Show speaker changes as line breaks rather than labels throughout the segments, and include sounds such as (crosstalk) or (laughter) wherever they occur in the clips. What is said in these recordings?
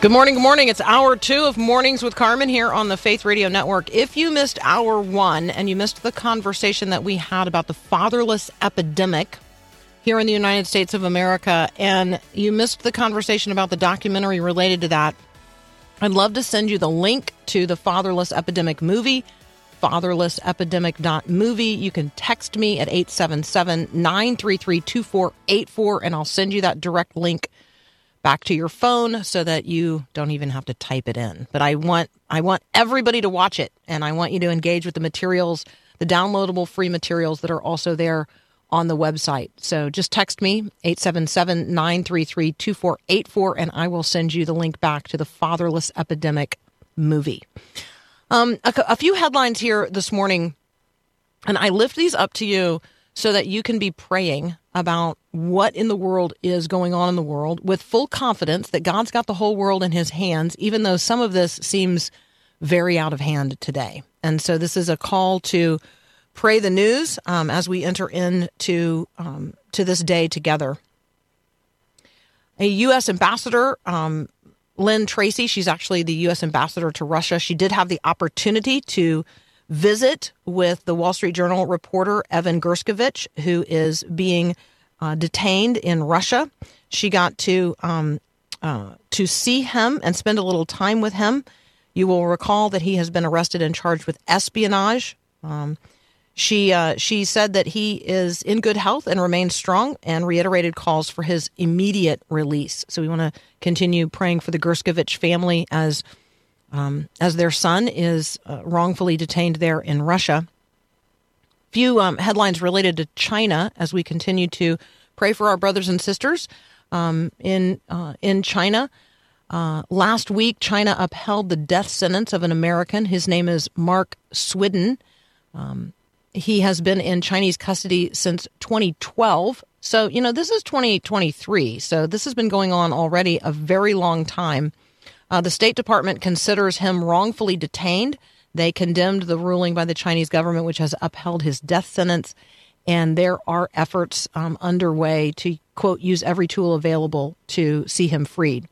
Good morning. Good morning. It's hour two of Mornings with Carmen here on the Faith Radio Network. If you missed hour one and you missed the conversation that we had about the fatherless epidemic here in the United States of America, and you missed the conversation about the documentary related to that, I'd love to send you the link to the fatherless epidemic movie, fatherlessepidemic.movie. You can text me at 877 933 2484, and I'll send you that direct link back to your phone so that you don't even have to type it in. But I want I want everybody to watch it and I want you to engage with the materials, the downloadable free materials that are also there on the website. So just text me 877-933-2484 and I will send you the link back to the Fatherless Epidemic movie. Um, a, a few headlines here this morning and I lift these up to you so that you can be praying about what in the world is going on in the world with full confidence that God's got the whole world in his hands, even though some of this seems very out of hand today. And so this is a call to pray the news um, as we enter into um, to this day together. A U.S. ambassador, um, Lynne Tracy, she's actually the U.S. ambassador to Russia. She did have the opportunity to visit with the Wall Street Journal reporter Evan Gershkovich, who is being uh, detained in Russia. She got to um, uh, to see him and spend a little time with him. You will recall that he has been arrested and charged with espionage. Um, she uh, she said that he is in good health and remains strong, and reiterated calls for his immediate release. So we want to continue praying for the Gershkovich family as um, as their son is uh, wrongfully detained there in Russia. Few um, headlines related to China as we continue to pray for our brothers and sisters um, in uh, in China. Uh, last week, China upheld the death sentence of an American. His name is Mark Swidan. Um, he has been in Chinese custody since 2012. So, you know, this is 2023. So, this has been going on already a very long time. Uh, the State Department considers him wrongfully detained. They condemned the ruling by the Chinese government, which has upheld his death sentence. And there are efforts um, underway to, quote, use every tool available to see him freed.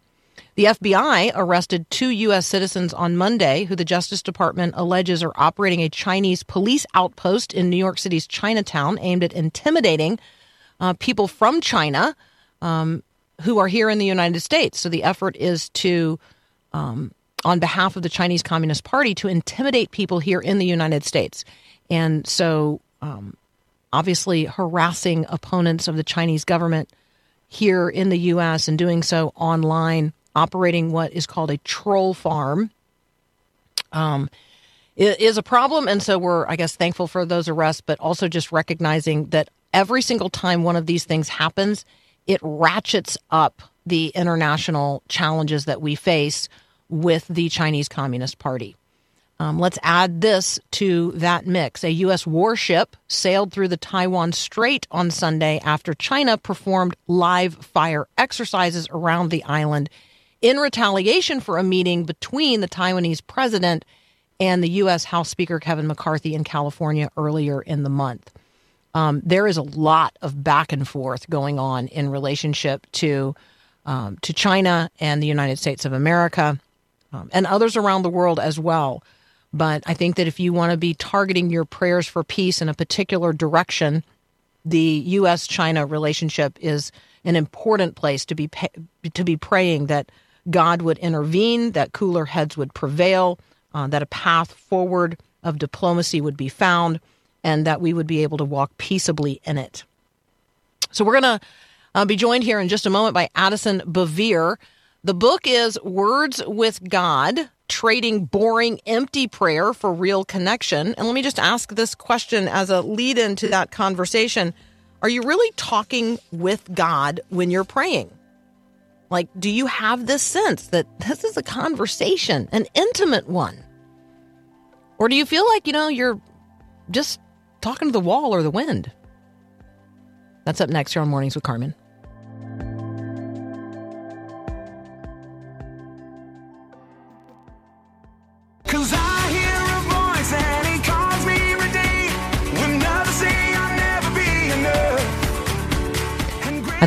The FBI arrested two U.S. citizens on Monday who the Justice Department alleges are operating a Chinese police outpost in New York City's Chinatown aimed at intimidating uh, people from China um, who are here in the United States. So the effort is to um, on behalf of the Chinese Communist Party to intimidate people here in the United States. And so, um, obviously, harassing opponents of the Chinese government here in the U.S. and doing so online, operating what is called a troll farm. Um, is a problem. And so we're, I guess, thankful for those arrests, but also just recognizing that every single time one of these things happens, it ratchets up the international challenges that we face with the Chinese Communist Party. Um, let's add this to that mix. A U.S. warship sailed through the Taiwan Strait on Sunday after China performed live fire exercises around the island in retaliation for a meeting between the Taiwanese president and the U.S. House Speaker Kevin McCarthy in California earlier in the month. Um, there is a lot of back and forth going on in relationship to um, to China and the United States of America um, and others around the world as well. But I think that if you want to be targeting your prayers for peace in a particular direction, the U.S. China relationship is an important place to be to be praying that God would intervene, that cooler heads would prevail, uh, that a path forward of diplomacy would be found, and that we would be able to walk peaceably in it. So we're going to uh, be joined here in just a moment by Addison Bevere. The book is Words with God trading boring, empty prayer for real connection. And let me just ask this question as a lead into that conversation. Are you really talking with God when you're praying? Like, do you have this sense that this is a conversation, an intimate one? Or do you feel like, you know, you're just talking to the wall or the wind? That's up next here on Mornings with Carmen.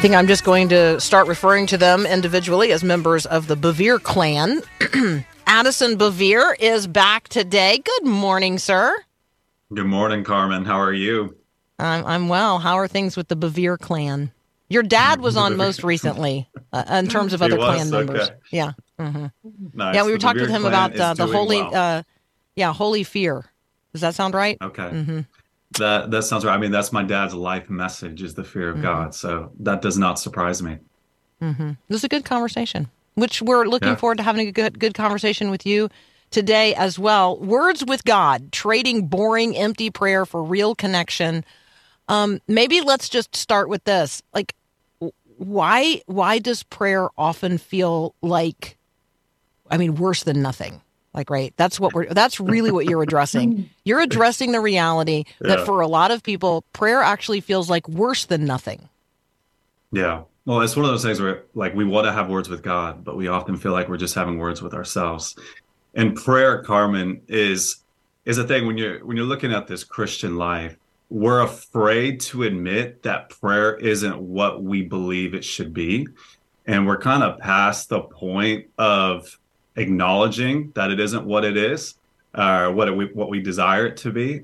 Think I'm just going to start referring to them individually as members of the Bevere clan. (clears throat) Addison Bevere is back today. Good morning, sir.
Good morning, Carmen. How are you?
I'm, I'm well. How are things with the Bevere clan? Your dad was on (laughs) most recently uh, in terms of other
was?
clan members.
Okay.
Yeah. hmm
Nice.
Yeah, we were talking with him about uh, the holy,
well.
uh, yeah, holy fear. Does that sound right?
okay.
mm-hmm.
That that sounds right. I mean, that's my dad's life message is the fear of
Mm-hmm.
God. So that does not surprise me.
It was a good conversation, which we're looking
Yeah.
forward to having a good good conversation with you today as well. Words with God, trading boring, empty prayer for real connection. Um, maybe let's just start with this. Like, why why does prayer often feel like, I mean, worse than nothing? Like, right? That's what we're. That's really what you're addressing. (laughs) You're addressing the reality that for a lot of people, prayer actually feels like worse than nothing.
Yeah. Well, it's one of those things where like we want to have words with God, but we often feel like we're just having words with ourselves. And prayer, Carmen, is is a thing when you're when you're looking at this Christian life, we're afraid to admit that prayer isn't what we believe it should be. And we're kind of past the point of acknowledging that it isn't what it is, or what it, we, what we desire it to be.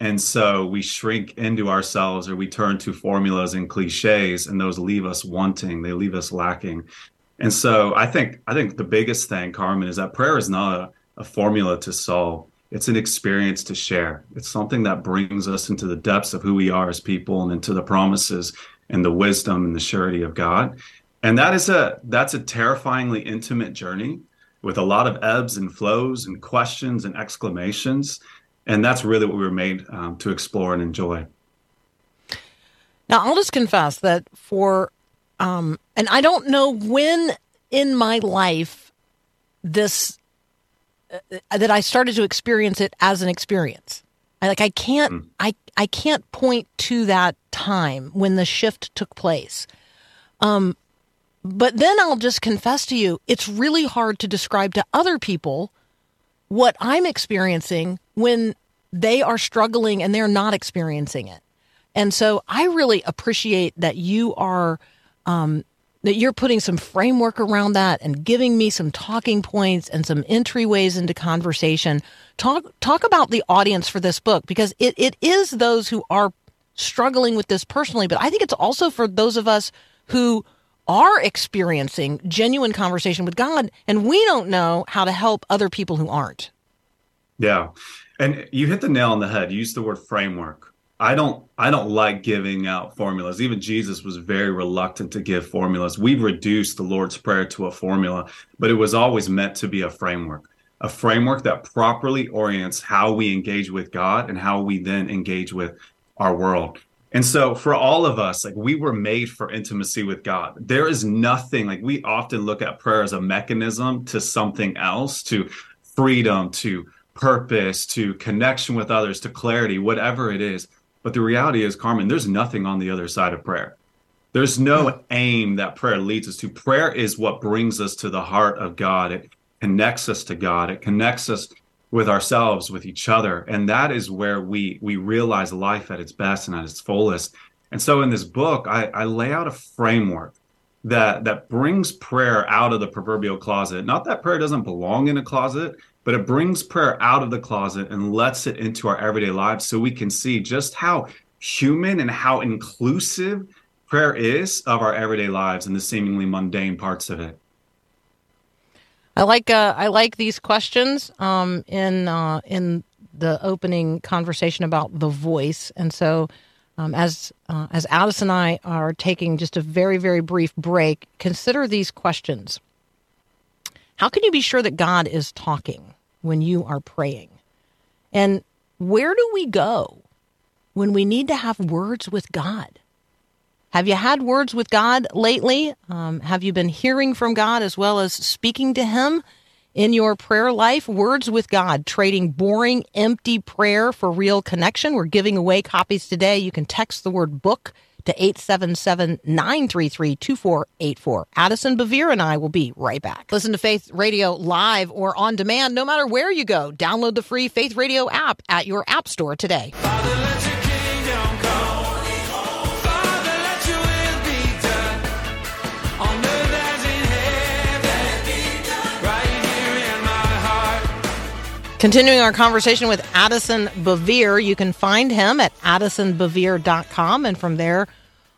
And so we shrink into ourselves or we turn to formulas and cliches and those leave us wanting, they leave us lacking. And so I think I think the biggest thing, Carmen, is that prayer is not a, a formula to solve. It's an experience to share. It's something that brings us into the depths of who we are as people and into the promises and the wisdom and the surety of God. And that is a that's a terrifyingly intimate journey with a lot of ebbs and flows and questions and exclamations. And that's really what we were made um, to explore and enjoy.
Now, I'll just confess that for, um, and I don't know when in my life this, uh, that I started to experience it as an experience. I like, I can't, I, I can't point to that time when the shift took place. Um, but then I'll just confess to you, it's really hard to describe to other people what I'm experiencing when they are struggling and they're not experiencing it. And so I really appreciate that you are um, that you're putting some framework around that and giving me some talking points and some entryways into conversation. Talk talk about the audience for this book because it, it is those who are struggling with this personally, but I think it's also for those of us who are experiencing genuine conversation with God and we don't know how to help other people who aren't.
Yeah. And you hit the nail on the head. You used the word framework. I don't I don't like giving out formulas. Even Jesus was very reluctant to give formulas. We've reduced the Lord's Prayer to a formula, but it was always meant to be a framework. A framework that properly orients how we engage with God and how we then engage with our world. And so for all of us, like we were made for intimacy with God. There is nothing like we often look at prayer as a mechanism to something else, to freedom, to purpose, to connection with others, to clarity, whatever it is. But the reality is, Carmen, there's nothing on the other side of prayer. There's no hmm. aim that prayer leads us to. Prayer is what brings us to the heart of God. It connects us to God. It connects us with ourselves, with each other. And that is where we we realize life at its best and at its fullest. And so in this book, I, I lay out a framework that that brings prayer out of the proverbial closet. Not that prayer doesn't belong in a closet, but it brings prayer out of the closet and lets it into our everyday lives so we can see just how human and how inclusive prayer is of our everyday lives and the seemingly mundane parts of it.
I like uh, I like these questions um, in uh, in the opening conversation about the voice, and so um, as uh, as Alice and I are taking just a very very brief break, consider these questions. How can you be sure that God is talking? when you are praying. And where do we go when we need to have words with God? Have you had words with God lately? Um, have you been hearing from God as well as speaking to Him in your prayer life? Words with God, trading boring, empty prayer for real connection. We're giving away copies today. You can text the word book to 877 933 2484. Addison Bevere and I will be right back. Listen to Faith Radio live or on demand no matter where you go. Download the free Faith Radio app at your app store today.
Father,
Continuing our conversation with Addison Bevere, you can find him at addisonbevere.com and from there,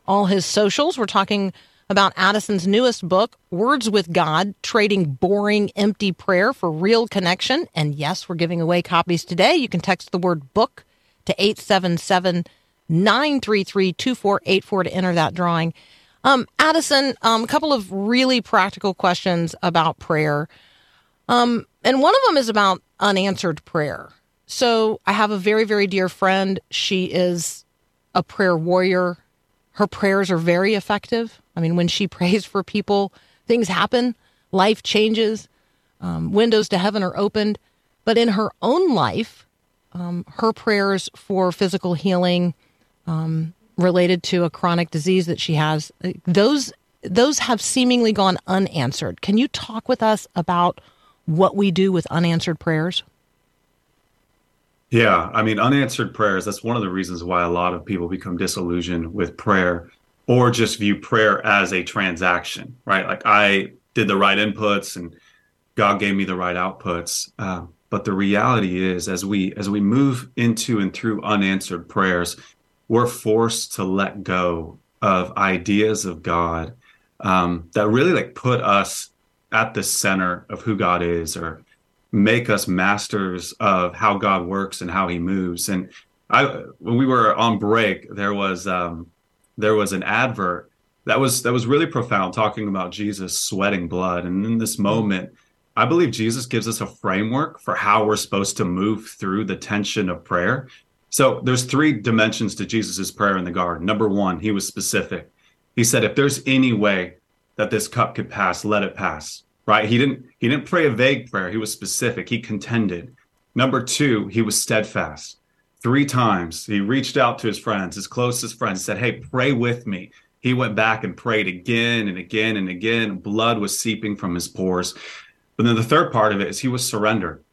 all his socials. We're talking about Addison's newest book, Words with God Trading Boring, Empty Prayer for Real Connection. And yes, we're giving away copies today. You can text the word book to 877 933 2484 to enter that drawing. Um, Addison, um, a couple of really practical questions about prayer. Um, and one of them is about unanswered prayer. So I have a very, very dear friend. She is a prayer warrior. Her prayers are very effective. I mean, when she (laughs) prays for people, things happen, life changes, um, windows to heaven are opened. But in her own life, um, her prayers for physical healing um, related to a chronic disease that she has, uh, those those have seemingly gone unanswered. Can you talk with us about what we do with unanswered prayers?
Yeah, I mean, unanswered prayers, that's one of the reasons why a lot of people become disillusioned with prayer or just view prayer as a transaction, right? Like I did the right inputs and God gave me the right outputs. Uh, but the reality is as we as we move into and through unanswered prayers, we're forced to let go of ideas of God um, that really like put us at the center of who God is or make us masters of how God works and how he moves. And I when we were on break, there was um there was an advert that was that was really profound talking about Jesus sweating blood. And in this moment, I believe Jesus gives us a framework for how we're supposed to move through the tension of prayer. So there's three dimensions to Jesus's prayer in the garden. Number one, he was specific. He said, if there's any way that this cup could pass, let it pass right? He didn't he didn't pray a vague prayer. He was specific. He contended. Number two he was steadfast. Three times he reached out to his friends his closest friends said hey pray with me. He went back and prayed again and again and again. Blood was seeping from his pores. But then the third part of it is he was surrendered.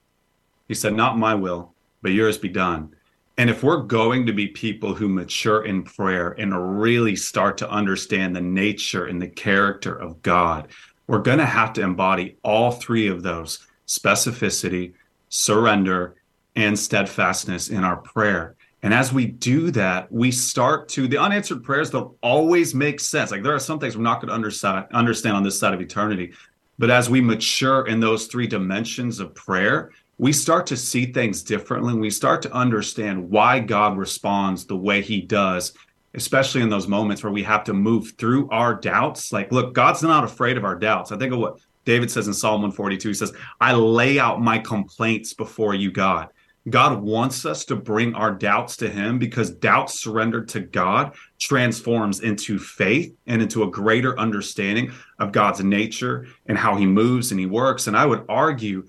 He said not my will but yours be done and if we're going to be people who mature in prayer and really start to understand the nature and the character of God, we're going to have to embody all three of those specificity, surrender, and steadfastness in our prayer. And as we do that, we start to the unanswered prayers don't always make sense. Like there are some things we're not going to understand on this side of eternity. But as we mature in those three dimensions of prayer, we start to see things differently. We start to understand why God responds the way he does especially in those moments where we have to move through our doubts. Like, look, God's not afraid of our doubts. I think of what David says in Psalm 142. He says, I lay out my complaints before you, God. God wants us to bring our doubts to Him because doubt surrendered to God transforms into faith and into a greater understanding of God's nature and how He moves and He works. And I would argue,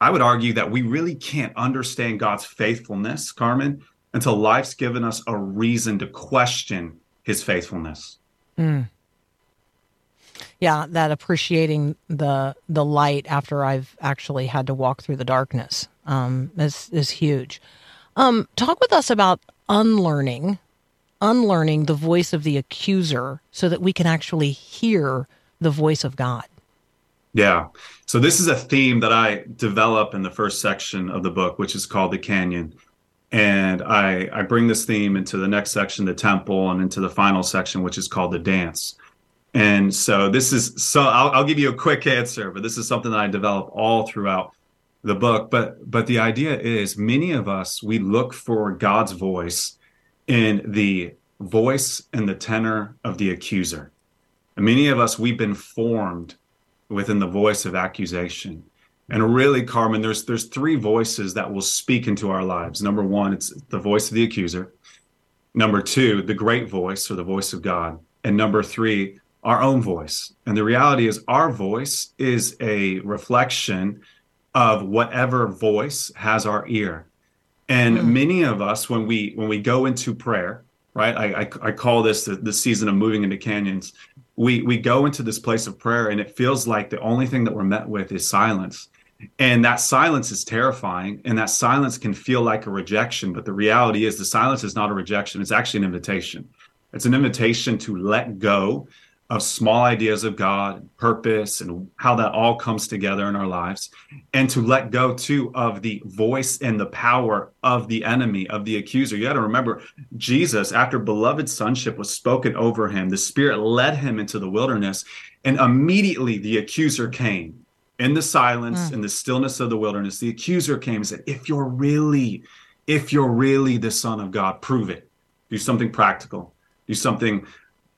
I would argue that we really can't understand God's faithfulness, Carmen, until life's given us a reason to question his faithfulness.
Yeah, that appreciating the the light after I've actually had to walk through the darkness um, is is huge. Um, talk with us about unlearning, unlearning the voice of the accuser, so that we can actually hear the voice of God.
Yeah. So this is a theme that I develop in the first section of the book, which is called the Canyon. And I, I bring this theme into the next section, the temple, and into the final section, which is called the dance. And so this is so I'll, I'll give you a quick answer, but this is something that I develop all throughout the book. But but the idea is many of us we look for God's voice in the voice and the tenor of the accuser. And many of us we've been formed within the voice of accusation. And really, Carmen, there's there's three voices that will speak into our lives. Number one, it's the voice of the accuser. Number two, the great voice or the voice of God. And number three, our own voice. And the reality is, our voice is a reflection of whatever voice has our ear. And
Mm.
many of us, when we when we go into prayer, right? I I, I call this the, the season of moving into canyons. We we go into this place of prayer, and it feels like the only thing that we're met with is silence. And that silence is terrifying, and that silence can feel like a rejection. But the reality is, the silence is not a rejection; it's actually an invitation. It's an invitation to let go of small ideas of God, purpose, and how that all comes together in our lives, and to let go too of the voice and the power of the enemy, of the accuser. You got to remember, Jesus, after beloved sonship was spoken over him, the Spirit led him into the wilderness, and immediately the accuser came. In the silence, in the stillness of the wilderness, the accuser came and said, If you're really, if you're really the Son of God, prove it. Do something practical, do something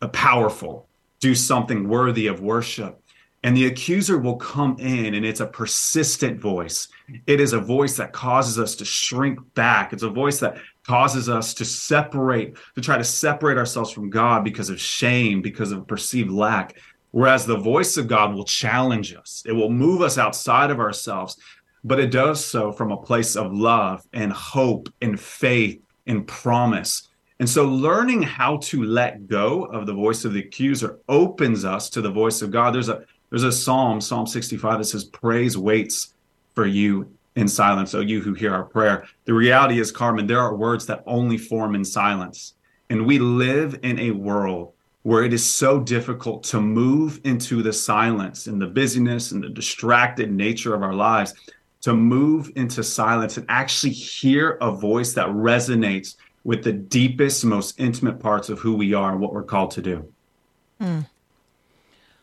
uh, powerful, do something worthy of worship. And the accuser will come in, and it's a persistent voice. It is a voice that causes us to shrink back. It's a voice that causes us to separate, to try to separate ourselves from God because of shame, because of perceived lack. Whereas the voice of God will challenge us, it will move us outside of ourselves, but it does so from a place of love and hope and faith and promise. And so learning how to let go of the voice of the accuser opens us to the voice of God. There's a there's a psalm, Psalm 65 that says praise waits for you in silence, oh you who hear our prayer. The reality is Carmen, there are words that only form in silence. And we live in a world where it is so difficult to move into the silence and the busyness and the distracted nature of our lives to move into silence and actually hear a voice that resonates with the deepest, most intimate parts of who we are and what we're called to do.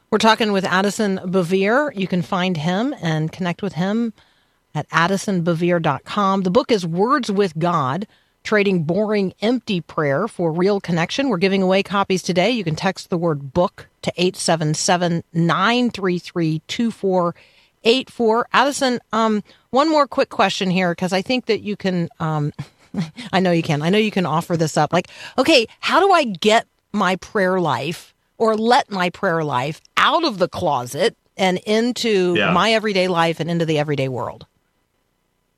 We're talking with Addison Bevere. You can find him and connect with him at addisonbevere.com. The book is Words with God Trading Boring Empty Prayer for Real Connection. We're giving away copies today. You can text the word book to 877 933 2484. Addison, um, one more quick question here because I think that you can. Um, (laughs) I know you can. I know you can offer this up. Like, okay, how do I get my prayer life or let my prayer life out of the closet and into
Yeah.
my everyday life and into the everyday world?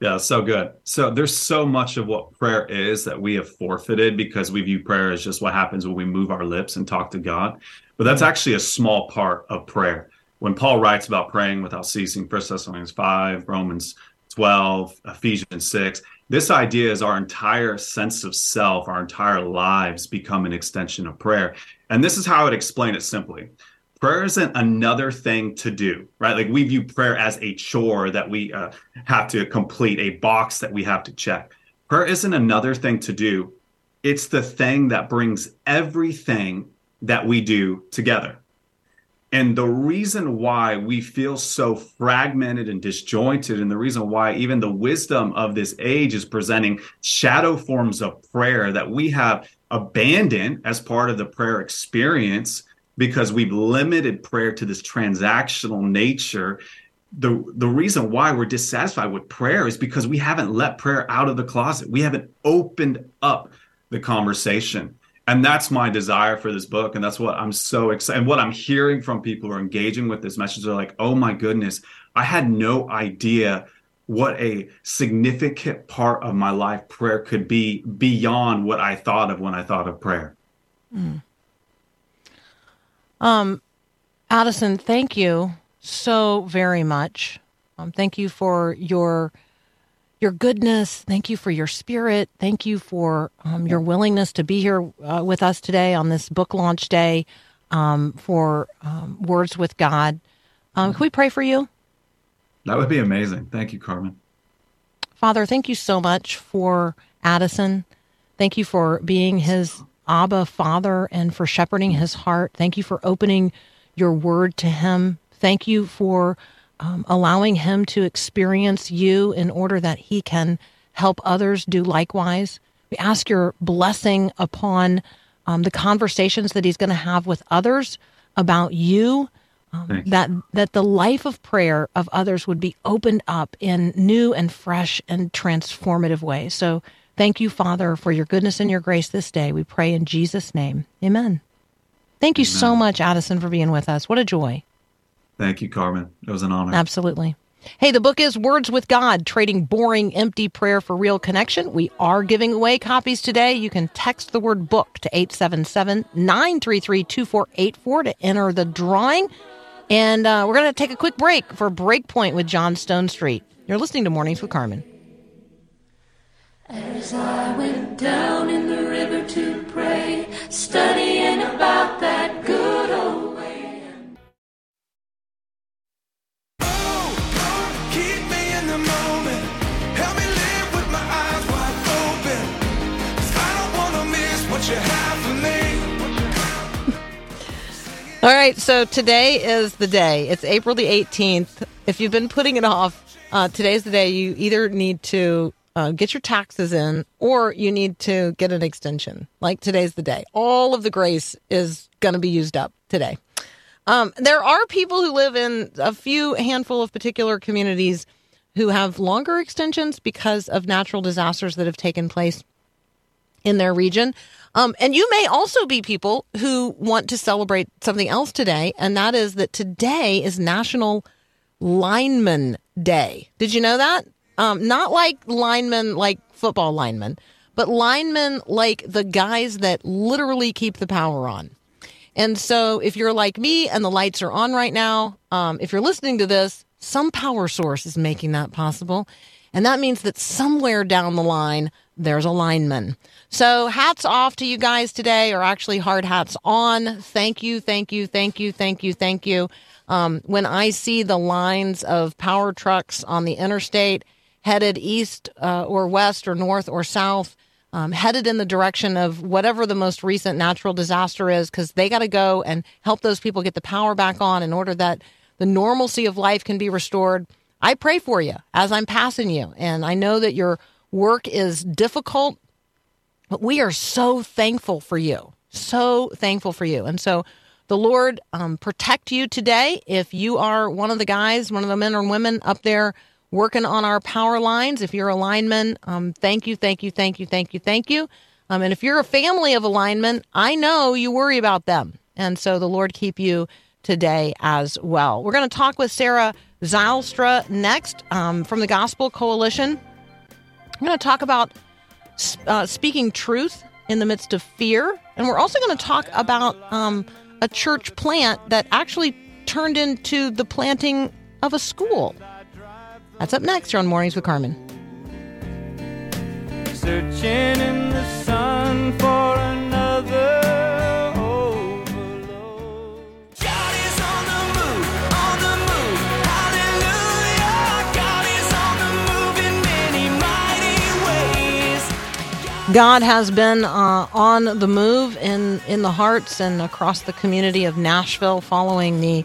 Yeah, so good. So there's so much of what prayer is that we have forfeited because we view prayer as just what happens when we move our lips and talk to God. But that's mm-hmm. actually a small part of prayer. When Paul writes about praying without ceasing, 1 Thessalonians 5, Romans 12, Ephesians 6, this idea is our entire sense of self, our entire lives become an extension of prayer. And this is how I would explain it simply. Prayer isn't another thing to do right? Like we view prayer as a chore that we uh, have to complete a box that we have to check. Prayer isn't another thing to do. It's the thing that brings everything that we do together and the reason why we feel so fragmented and disjointed, and the reason why even the wisdom of this age is presenting shadow forms of prayer that we have abandoned as part of the prayer experience because we've limited prayer to this transactional nature. The, the reason why we're dissatisfied with prayer is because we haven't let prayer out of the closet. We haven't opened up the conversation. And that's my desire for this book. And that's what I'm so excited. And what I'm hearing from people who are engaging with this message they're like, oh my goodness, I had no idea what a significant part of my life prayer could be beyond what I thought of when I thought of prayer.
Um, Addison, thank you so very much. Um, thank you for your your goodness. Thank you for your spirit. Thank you for um, your willingness to be here uh, with us today on this book launch day um, for um, Words with God. Um, can we pray for you?
That would be amazing. Thank you, Carmen.
Father, thank you so much for Addison. Thank you for being his Abba Father and for shepherding his heart. Thank you for opening your word to him. Thank you for um, allowing him to experience you in order that he can help others do likewise. We ask your blessing upon um, the conversations that he's going to have with others about you um, that that the life of prayer of others would be opened up in new and fresh and transformative ways. So thank you, Father, for your goodness and your grace this day. We pray in Jesus' name. Amen. Thank you so much, Addison, for being with us. What a joy.
Thank you, Carmen. It was an honor.
Absolutely. Hey, the book is Words with God Trading Boring, Empty Prayer for Real Connection. We are giving away copies today. You can text the word book to 877 933 2484 to enter the drawing. And uh, we're going to take a quick break for Breakpoint with John Stonestreet. You're listening to Mornings with Carmen.
As I went down in the river to pray, studying about that (laughs)
All right, so today is the day. It's April the 18th. If you've been putting it off, uh, today's the day you either need to uh, get your taxes in or you need to get an extension. Like today's the day. All of the grace is going to be used up today. Um, there are people who live in a few handful of particular communities who have longer extensions because of natural disasters that have taken place in their region. Um, and you may also be people who want to celebrate something else today, and that is that today is National Lineman Day. Did you know that? Um, not like linemen, like football linemen, but linemen like the guys that literally keep the power on. And so if you're like me and the lights are on right now, um, if you're listening to this, some power source is making that possible. And that means that somewhere down the line, there's a lineman. So hats off to you guys today, or actually hard hats on. Thank you, thank you, thank you, thank you, thank you. Um, when I see the lines of power trucks on the interstate headed east uh, or west or north or south, um, headed in the direction of whatever the most recent natural disaster is, because they got to go and help those people get the power back on in order that the normalcy of life can be restored. I pray for you as I'm passing you. And I know that your work is difficult, but we are so thankful for you. So thankful for you. And so the Lord um, protect you today. If you are one of the guys, one of the men or women up there working on our power lines, if you're a lineman, um, thank you, thank you, thank you, thank you, thank you. Um, and if you're a family of a lineman, I know you worry about them. And so the Lord keep you today as well. We're going to talk with Sarah Zylstra next um, from the Gospel Coalition. I'm going to talk about uh, speaking truth in the midst of fear. And we're also going to talk about um, a church plant that actually turned into the planting of a school. That's up next here on Mornings with Carmen.
Searching in the sun for another
God
has been uh, on the move in, in the hearts and across the community of Nashville following the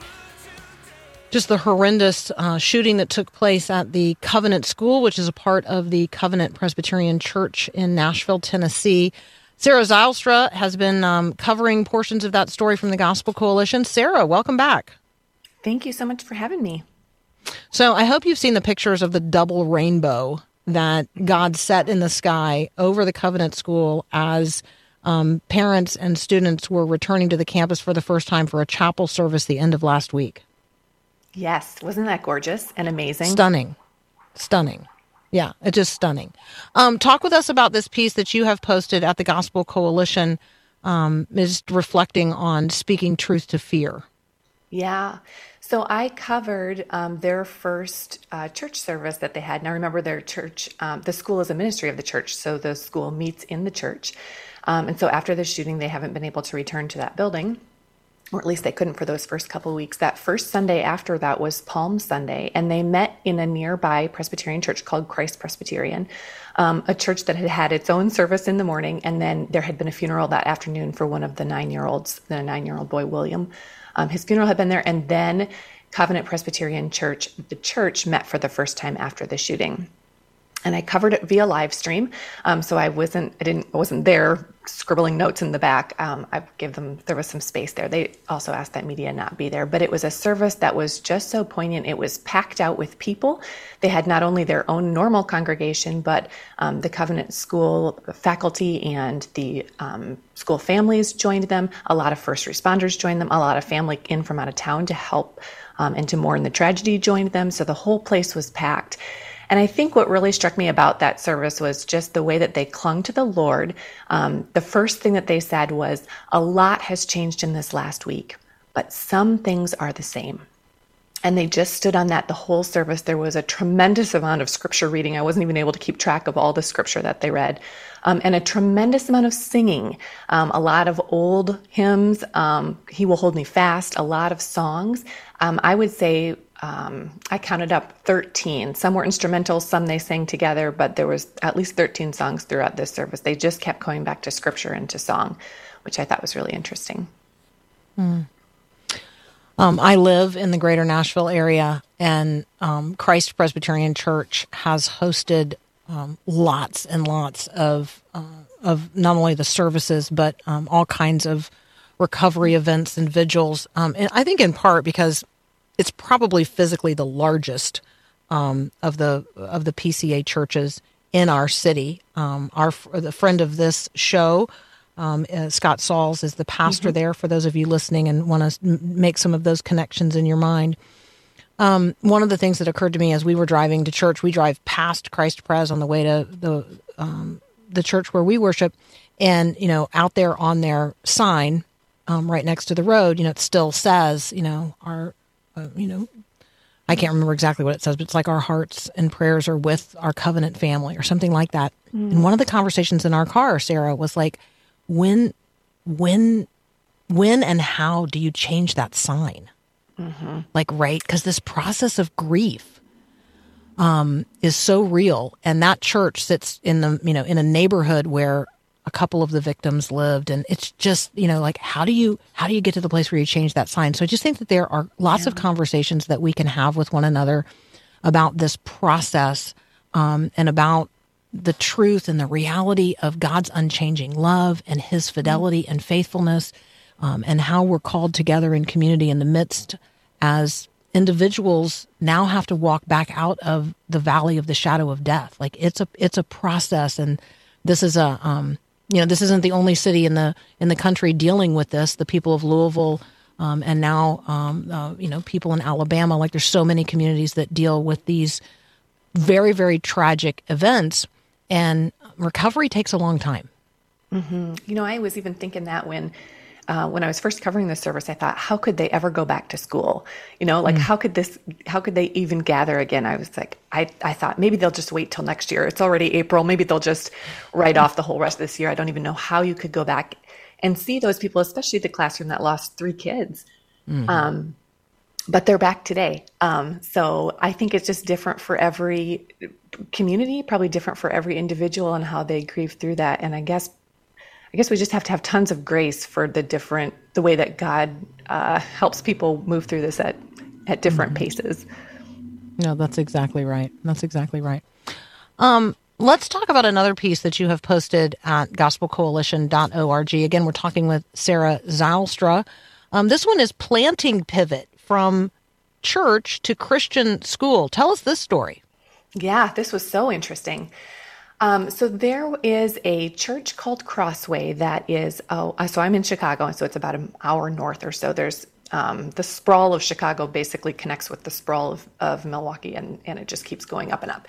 just the horrendous uh, shooting that took place at the Covenant School, which is a part of the Covenant Presbyterian Church in Nashville, Tennessee. Sarah Zylstra has been um, covering portions of that story from the Gospel Coalition. Sarah, welcome back.
Thank you so much for having me.
So I hope you've seen the pictures of the double rainbow that God set in the sky over the Covenant School as um, parents and students were returning to the campus for the first time for a chapel service the end of last week.
Yes, wasn't that gorgeous and amazing?
Stunning. Stunning. Yeah, it's just stunning. Um, talk with us about this piece that you have posted at the Gospel Coalition, um, is reflecting on speaking truth to fear.
Yeah. So I covered um, their first uh, church service that they had. Now remember, their church, um, the school is a ministry of the church, so the school meets in the church. Um, and so after the shooting, they haven't been able to return to that building. Or at least they couldn't for those first couple weeks. That first Sunday after that was Palm Sunday, and they met in a nearby Presbyterian church called Christ Presbyterian, um, a church that had had its own service in the morning, and then there had been a funeral that afternoon for one of the nine-year-olds, the nine-year-old boy William. Um, his funeral had been there, and then Covenant Presbyterian Church, the church, met for the first time after the shooting. And I covered it via live stream. Um, so I wasn't, I didn't, I wasn't there scribbling notes in the back. Um, I gave them, there was some space there. They also asked that media not be there, but it was a service that was just so poignant. It was packed out with people. They had not only their own normal congregation, but um, the Covenant School faculty and the um, school families joined them. A lot of first responders joined them. A lot of family in from out of town to help um, and to mourn the tragedy joined them. So the whole place was packed. And I think what really struck me about that service was just the way that they clung to the Lord. Um, the first thing that they said was, A lot has changed in this last week, but some things are the same. And they just stood on that the whole service. There was a tremendous amount of scripture reading. I wasn't even able to keep track of all the scripture that they read. Um, and a tremendous amount of singing, um, a lot of old hymns. Um, he will hold me fast, a lot of songs. Um, I would say um, I counted up 13. Some were instrumental, some they sang together, but there was at least 13 songs throughout this service. They just kept going back to scripture and to song, which I thought was really interesting.
Um, I live in the greater Nashville area, and um, Christ Presbyterian Church has hosted um, lots and lots of uh, of not only the services but um, all kinds of recovery events and vigils. Um, and I think in part because it's probably physically the largest um, of the of the PCA churches in our city. Um, our the friend of this show, um, uh, Scott Sauls, is the pastor there. For those of you listening and want to make some of those connections in your mind. Um, one of the things that occurred to me as we were driving to church, we drive past Christ Pres on the way to the um, the church where we worship, and you know, out there on their sign, um, right next to the road, you know, it still says, you know, our, uh, you know, I can't remember exactly what it says, but it's like our hearts and prayers are with our covenant family or something like that. And one of the conversations in our car, Sarah, was like, when, when, when and how do you change that sign? Like, right? Because this process of grief um, is so real. And that church sits in the, you know, in a neighborhood where a couple of the victims lived. And it's just you know like how do you how do you get to the place where you change that sign? So i just think that there are lots of conversations that we can have with one another about this process um, and about the truth and the reality of god's unchanging love and his fidelity and faithfulness um, and how we're called together in community in the midst as individuals now have to walk back out of the valley of the shadow of death. Like it's a it's a process and this is a um, you know this isn't the only city in the in the country dealing with this. The people of Louisville um, and now um, uh, you know people in Alabama. Like there's so many communities that deal with these very very tragic events, and recovery takes a long time.
You know, I was even thinking that when uh, when I was first covering this service, I thought, how could they ever go back to school? You know, like how could this, how could they even gather again? I was like, I, I thought maybe they'll just wait till next year. It's already April. Maybe they'll just write off the whole rest of this year. I don't even know how you could go back and see those people, especially the classroom that lost three kids. Um, but they're back today. Um, so I think it's just different for every community, probably different for every individual and how they grieve through that. And I guess I guess we just have to have tons of grace for the different, the way that God uh, helps people move through this at at different paces.
No, that's exactly right. That's exactly right. Um, let's talk about another piece that you have posted at gospelcoalition.org. Again, we're talking with Sarah Zylstra. Um, this one is Planting Pivot from church to Christian school. Tell us this story.
Yeah, this was so interesting. Um, so there is a church called Crossway that is, oh, uh, so I'm in Chicago, and so it's about an hour north or so. There's um, the sprawl of Chicago basically connects with the sprawl of, of Milwaukee, and, and it just keeps going up and up.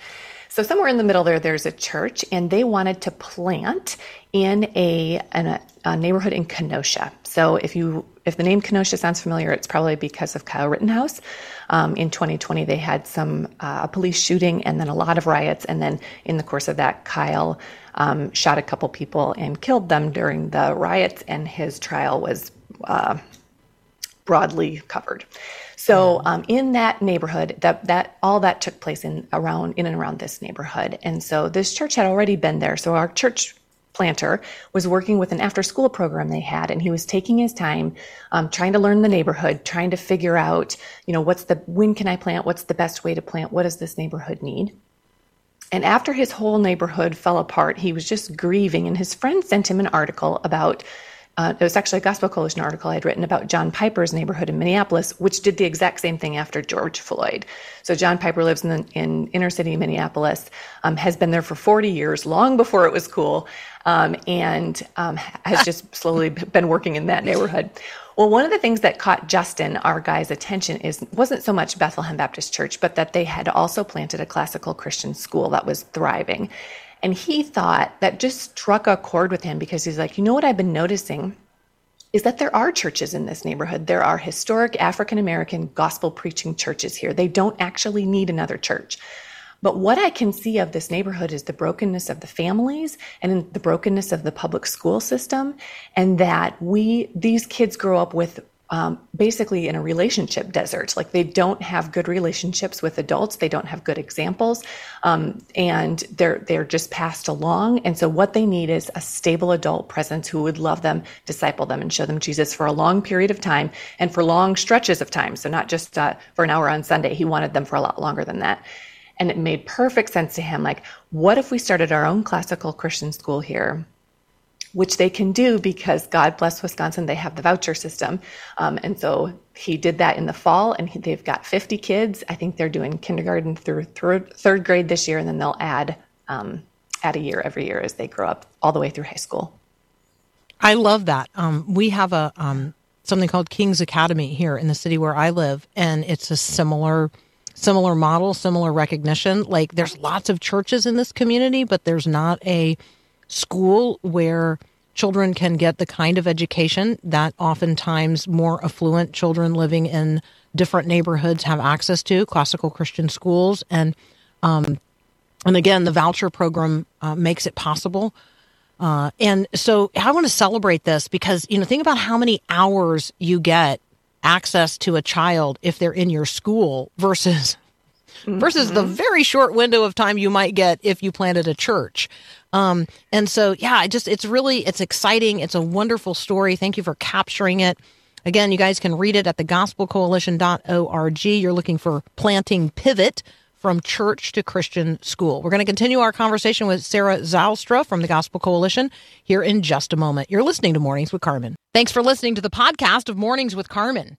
So somewhere in the middle there, there's a church, and they wanted to plant in a, in a, a neighborhood in Kenosha. So if you if the name Kenosha sounds familiar, it's probably because of Kyle Rittenhouse. Um, in 2020, they had some uh, police shooting and then a lot of riots, and then in the course of that, Kyle um, shot a couple people and killed them during the riots, and his trial was. Uh, broadly covered. So um, in that neighborhood, that that all that took place in around in and around this neighborhood, and so this church had already been there. So our church planter was working with an after school program they had, and he was taking his time, um, trying to learn the neighborhood, trying to figure out, you know, what's the when can I plant? What's the best way to plant? What does this neighborhood need? And after his whole neighborhood fell apart, he was just grieving. And his friend sent him an article about uh, it was actually a Gospel Coalition article I had written about John Piper's neighborhood in Minneapolis, which did the exact same thing after George Floyd. So John Piper lives in, the, in inner city Minneapolis, um, has been there for 40 years, long before it was cool, um, and um, has just (laughs) slowly been working in that neighborhood. Well, one of the things that caught Justin, our guy's attention, is wasn't so much Bethlehem Baptist Church, but that they had also planted a classical Christian school that was thriving. And he thought that just struck a chord with him because he's like, you know what I've been noticing is that there are churches in this neighborhood. There are historic African American gospel preaching churches here. They don't actually need another church. But what I can see of this neighborhood is the brokenness of the families and the brokenness of the public school system, and that we, these kids grow up with um, basically in a relationship desert. Like they don't have good relationships with adults. They don't have good examples, um, and they're they're just passed along. And so what they need is a stable adult presence who would love them, disciple them, and show them Jesus for a long period of time and for long stretches of time. So not just uh, for an hour on Sunday. He wanted them for a lot longer than that. And it made perfect sense to him. Like, what if we started our own classical Christian school here? Which they can do because God bless Wisconsin, they have the voucher system. Um, and so he did that in the fall, and he, they've got 50 kids. I think they're doing kindergarten through third, third grade this year, and then they'll add um, add a year every year as they grow up all the way through high school.
I love that. Um, we have a um, something called King's Academy here in the city where I live, and it's a similar similar model, similar recognition. Like there's lots of churches in this community, but there's not a school where children can get the kind of education that oftentimes more affluent children living in different neighborhoods have access to classical christian schools. And um, and again the voucher program uh, makes it possible. Uh, and so i want to celebrate this because you know think about how many hours you get access to a child if they're in your school versus versus the very short window of time you might get if you planted a church. Um, and so, yeah, just, it's really, it's exciting. It's a wonderful story. Thank you for capturing it. Again, you guys can read it at thegospelcoalition.org. You're looking for Planting Pivot from church to Christian school. We're going to continue our conversation with Sarah Zylstra from the Gospel Coalition here in just a moment. You're listening to Mornings with Carmen. Thanks for listening to the podcast of Mornings with Carmen.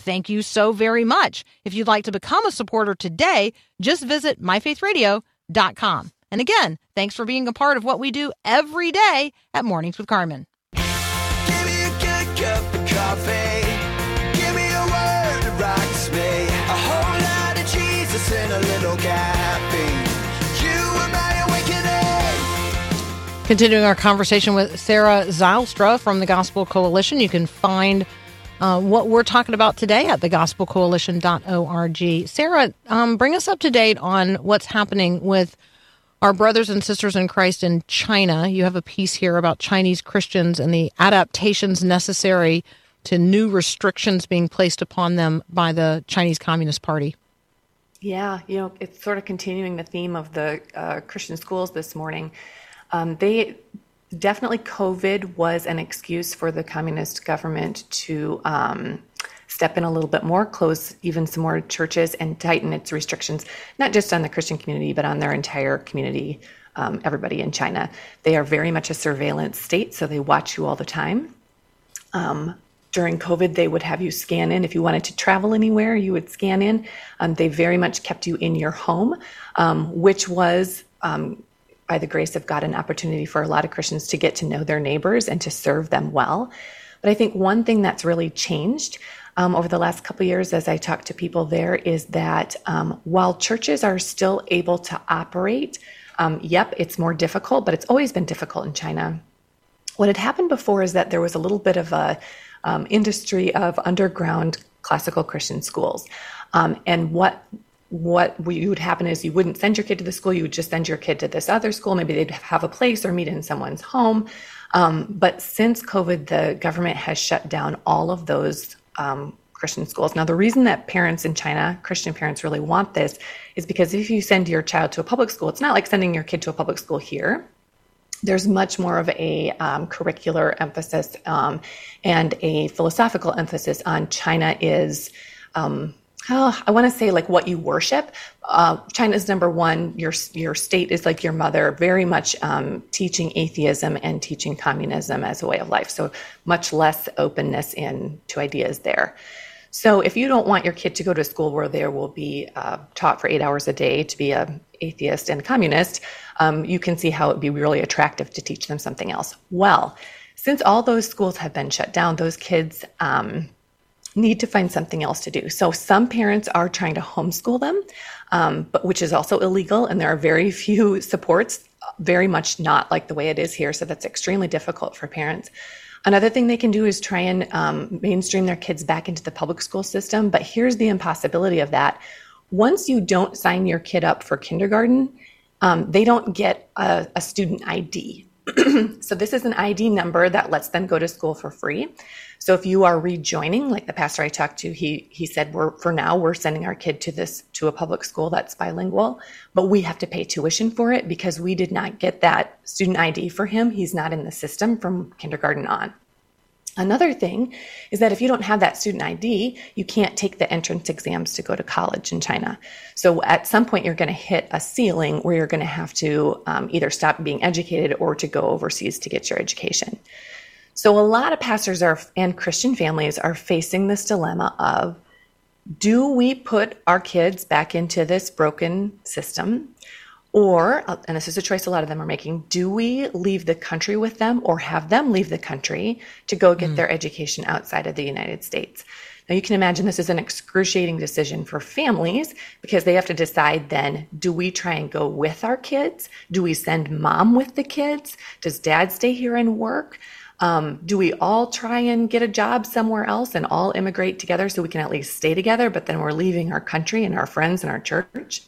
Thank you so very much. If you'd like to become a supporter today, just visit myfaithradio.com. And again, thanks for being a part of what we do every day at Mornings with Carmen.
Give me a good cup of coffee. Give me a word that rocks me. A whole lot of Jesus and a little caffeine. You are my awakening.
Continuing our conversation with Sarah Zylstra from the Gospel Coalition. You can find uh, what we're talking about today at thegospelcoalition.org. Sarah, um, bring us up to date on what's happening with our brothers and sisters in Christ in China. You have a piece here about Chinese Christians and the adaptations necessary to new restrictions being placed upon them by the Chinese Communist Party.
Yeah, you know, it's sort of continuing the theme of the uh, Christian schools this morning. Um, they definitely COVID was an excuse for the communist government to um, step in a little bit more, close even some more churches, and tighten its restrictions, not just on the Christian community, but on their entire community, um, everybody in China. They are very much a surveillance state, so they watch you all the time. Um, during COVID, they would have you scan in. If you wanted to travel anywhere, you would scan in. Um, they very much kept you in your home, um, which was um, by the grace of God, an opportunity for a lot of Christians to get to know their neighbors and to serve them well. But I think one thing that's really changed um, over the last couple years, as I talk to people there, is that um, while churches are still able to operate, um, yep, it's more difficult, but it's always been difficult in China. What had happened before is that there was a little bit of a um, industry of underground classical Christian schools, um, and what what would happen is you wouldn't send your kid to the school, you would just send your kid to this other school. Maybe they'd have a place or meet in someone's home. Um, but since COVID, the government has shut down all of those um, Christian schools. Now, the reason that parents in China, Christian parents, really want this is because if you send your child to a public school, it's not like sending your kid to a public school here there's much more of a um, curricular emphasis um, and a philosophical emphasis on China is. Um, oh, I want to say like what you worship. Uh, China is number one. Your your state is like your mother. Very much um, teaching atheism and teaching communism as a way of life. So much less openness in to ideas there. So if you don't want your kid to go to school where there will be uh, taught for eight hours a day to be a atheist and communist, um, you can see how it would be really attractive to teach them something else. Well, since all those schools have been shut down, those kids um, need to find something else to do. So some parents are trying to homeschool them, um, but which is also illegal, and there are very (laughs) few supports. Very much not like the way it is here, so that's extremely difficult for parents. Another thing they can do is try and um, mainstream their kids back into the public school system. But here's the impossibility of that. Once you don't sign your kid up for kindergarten, um, they don't get a, a student ID. (clears throat) so this is an ID number that lets them go to school for free. So if you are rejoining, like the pastor I talked to, he he said we're for now we're sending our kid to this to a public school that's bilingual, but we have to pay tuition for it because we did not get that student ID for him. He's not in the system from kindergarten on. Another thing is that if you don't have that student ID, you can't take the entrance exams to go to college in China. So at some point, you're going to hit a ceiling where you're going to have to um, either stop being educated or to go overseas to get your education. So a lot of pastors are and Christian families are facing this dilemma of do we put our kids back into this broken system? Or and this is a choice a lot of them are making do we leave the country with them or have them leave the country to go get mm. their education outside of the United States? Now you can imagine this is an excruciating decision for families because they have to decide then do we try and go with our kids? Do we send mom with the kids? Does dad stay here and work um, do we all try and get a job somewhere else and all immigrate together so we can at least stay together, but then we're leaving our country and our friends and our church?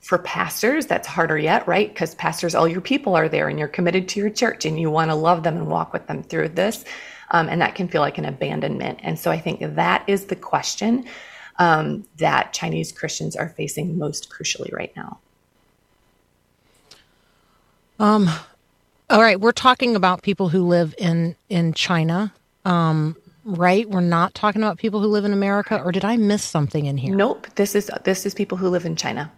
For pastors, that's harder yet, right? Because pastors, all your people are there and you're committed to your church and you want to love them and walk with them through this. Um, and that can feel like an abandonment. And so I think that is the question um, that Chinese Christians are facing most crucially right now.
Um, all right, we're talking about people who live in in China, um, right? We're not talking about people who live in America, or did I miss something in here?
Nope. This is this is people who live in China.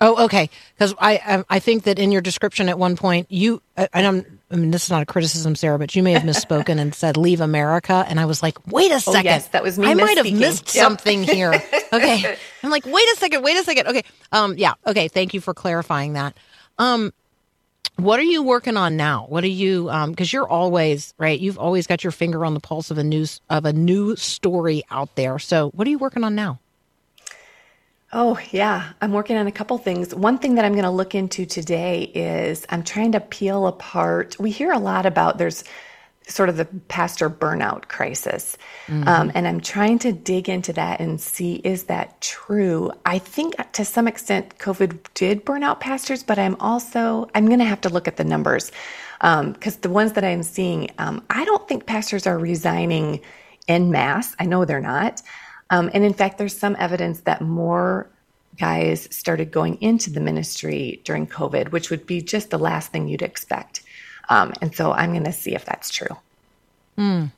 Oh, okay. Because I I think that in your description at one point you I, I'm, I mean this is not a criticism, Sarah, but you may have misspoken and said leave America, and I was like, wait a second,
oh, yes, that was me.
I might have missed
yep.
something here. (laughs) Okay, I'm like, wait a second, wait a second. Okay, um, yeah, okay. Thank you for clarifying that. Um, what are you working on now? What are you because um, you're always right. You've always got your finger on the pulse of a news of a new story out there. So what are you working on now?
Oh, yeah. I'm working on a couple things. One thing that I'm going to look into today is I'm trying to peel apart. We hear a lot about there's sort of the pastor burnout crisis. Mm-hmm. Um, and I'm trying to dig into that and see is that true? I think to some extent COVID did burn out pastors, but I'm also, I'm going to have to look at the numbers because um, the ones that I'm seeing, um, I don't think pastors are resigning en masse. I know they're not. Um, and in fact, there's some evidence that more guys started going into the ministry during COVID, which would be just the last thing you'd expect. Um, and so I'm going to see if that's true.
Mm.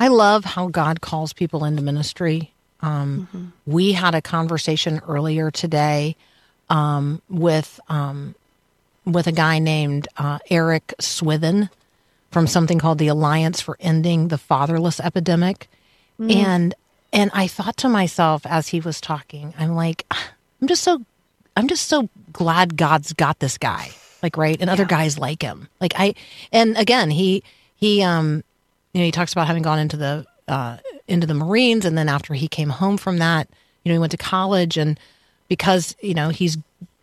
I love how God calls people into ministry. Um, mm-hmm. We had a conversation earlier today um, with um, with a guy named uh, Eric Swithin from something called the Alliance for Ending the Fatherless Epidemic, mm. and and I thought to myself as he was talking, I'm like, I'm just so I'm just so glad God's got this guy like right? And yeah. other guys like him. Like i and again he he um you know he talks about having gone into the uh into the marines and then after he came home from that you know he went to college and because you know he's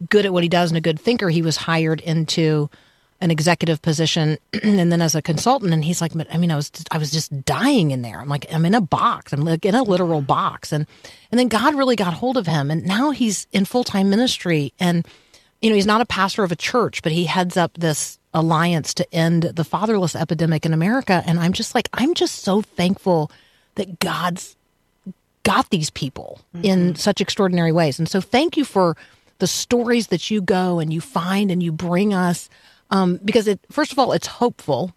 good at what he does and a good thinker he was hired into an executive position (clears throat) and then as a consultant. And he's like i mean i was i was just dying in there. I'm like i'm in a box. I'm like in a literal box. And and then god really got hold of him. And now he's in full-time ministry. And you know, he's not a pastor of a church, but he heads up this alliance to end the fatherless epidemic in America. And I'm just like, I'm just so thankful that God's got these people in such extraordinary ways. And so thank you for the stories that you go and you find and you bring us. Um, because it, first of all, it's hopeful.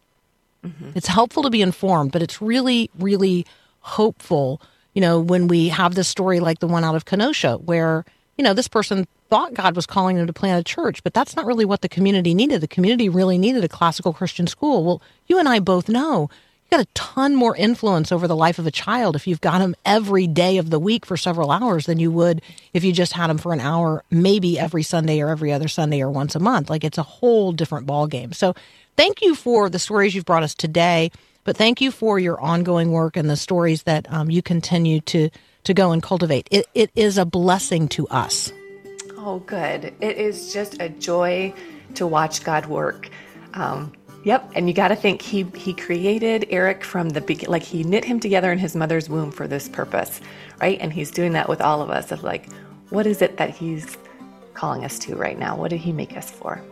It's helpful to be informed, but it's really, really hopeful, you know, when we have this story like the one out of Kenosha, where, you know, this person thought God was calling them to plant a church, but that's not really what the community needed. The community really needed a classical Christian school. Well, you and I both know you got a ton more influence over the life of a child if you've got them every day of the week for several hours than you would if you just had them for an hour, maybe every Sunday or every other Sunday or once a month. Like it's a whole different ball game. So thank you for the stories you've brought us today, but thank you for your ongoing work and the stories that um, you continue to to go and cultivate. It, it is a blessing to us.
Oh, good. It is just a joy to watch God work. Um, yep, and you got to think he he created Eric from the beginning, like he knit him together in his mother's womb for this purpose, right? And he's doing that with all of us. Of like, what is it that he's calling us to right now? What did he make us for?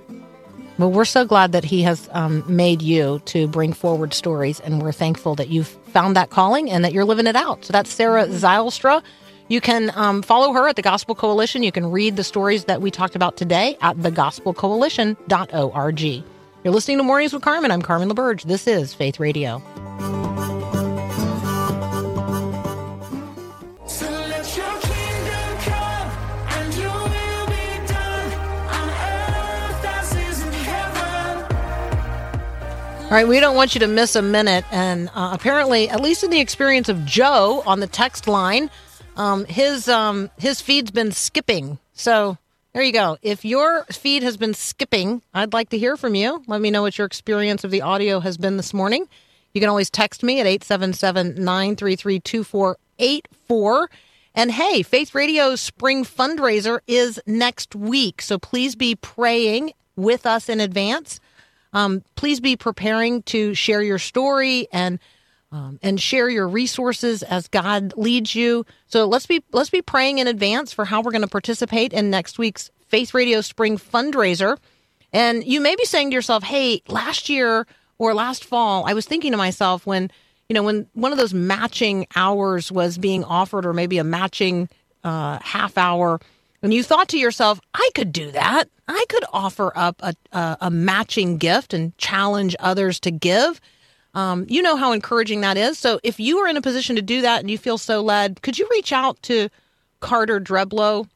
Well, we're so glad that he has um, made you to bring forward stories, and we're thankful that you've found that calling and that you're living it out. So that's Sarah Zylstra. You can um, follow her at the Gospel Coalition. You can read the stories that we talked about today at thegospelcoalition.org. You're listening to Mornings with Carmen. I'm Carmen LaBerge. This is Faith Radio.
So let your kingdom come and your will be done on earth as is in heaven.
All right, we don't want you to miss a minute. And uh, apparently, at least in the experience of Joe on the text line, um, his um, his feed's been skipping. So there you go. If your feed has been skipping, I'd like to hear from you. Let me know what your experience of the audio has been this morning. You can always text me at 877 933 2484. And hey, Faith Radio's spring fundraiser is next week. So please be praying with us in advance. Um, please be preparing to share your story and um, and share your resources as God leads you. So let's be let's be praying in advance for how we're going to participate in next week's Faith Radio Spring fundraiser. And you may be saying to yourself, "Hey, last year or last fall, I was thinking to myself when you know when one of those matching hours was being offered, or maybe a matching uh, half hour." And you thought to yourself, I could do that. I could offer up a, a, a matching gift and challenge others to give. Um, you know how encouraging that is. So if you are in a position to do that and you feel so led, could you reach out to Carter Dreblow?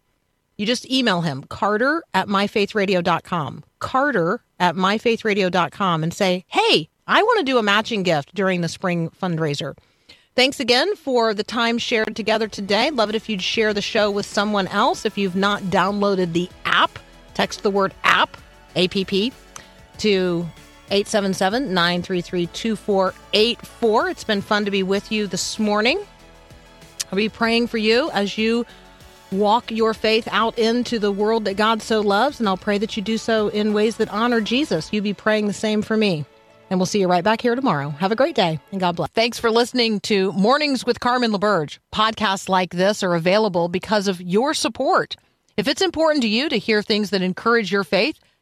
You just email him, carter at myfaithradio.com, carter at myfaithradio.com, and say, hey, I want to do a matching gift during the spring fundraiser. Thanks again for the time shared together today. Love it if you'd share the show with someone else. If you've not downloaded the app, text the word app, APP, to 877 933 2484. It's been fun to be with you this morning. I'll be praying for you as you walk your faith out into the world that God so loves, and I'll pray that you do so in ways that honor Jesus. You be praying the same for me. And we'll see you right back here tomorrow. Have a great day and God bless. Thanks for listening to Mornings with Carmen LaBerge. Podcasts like this are available because of your support. If it's important to you to hear things that encourage your faith,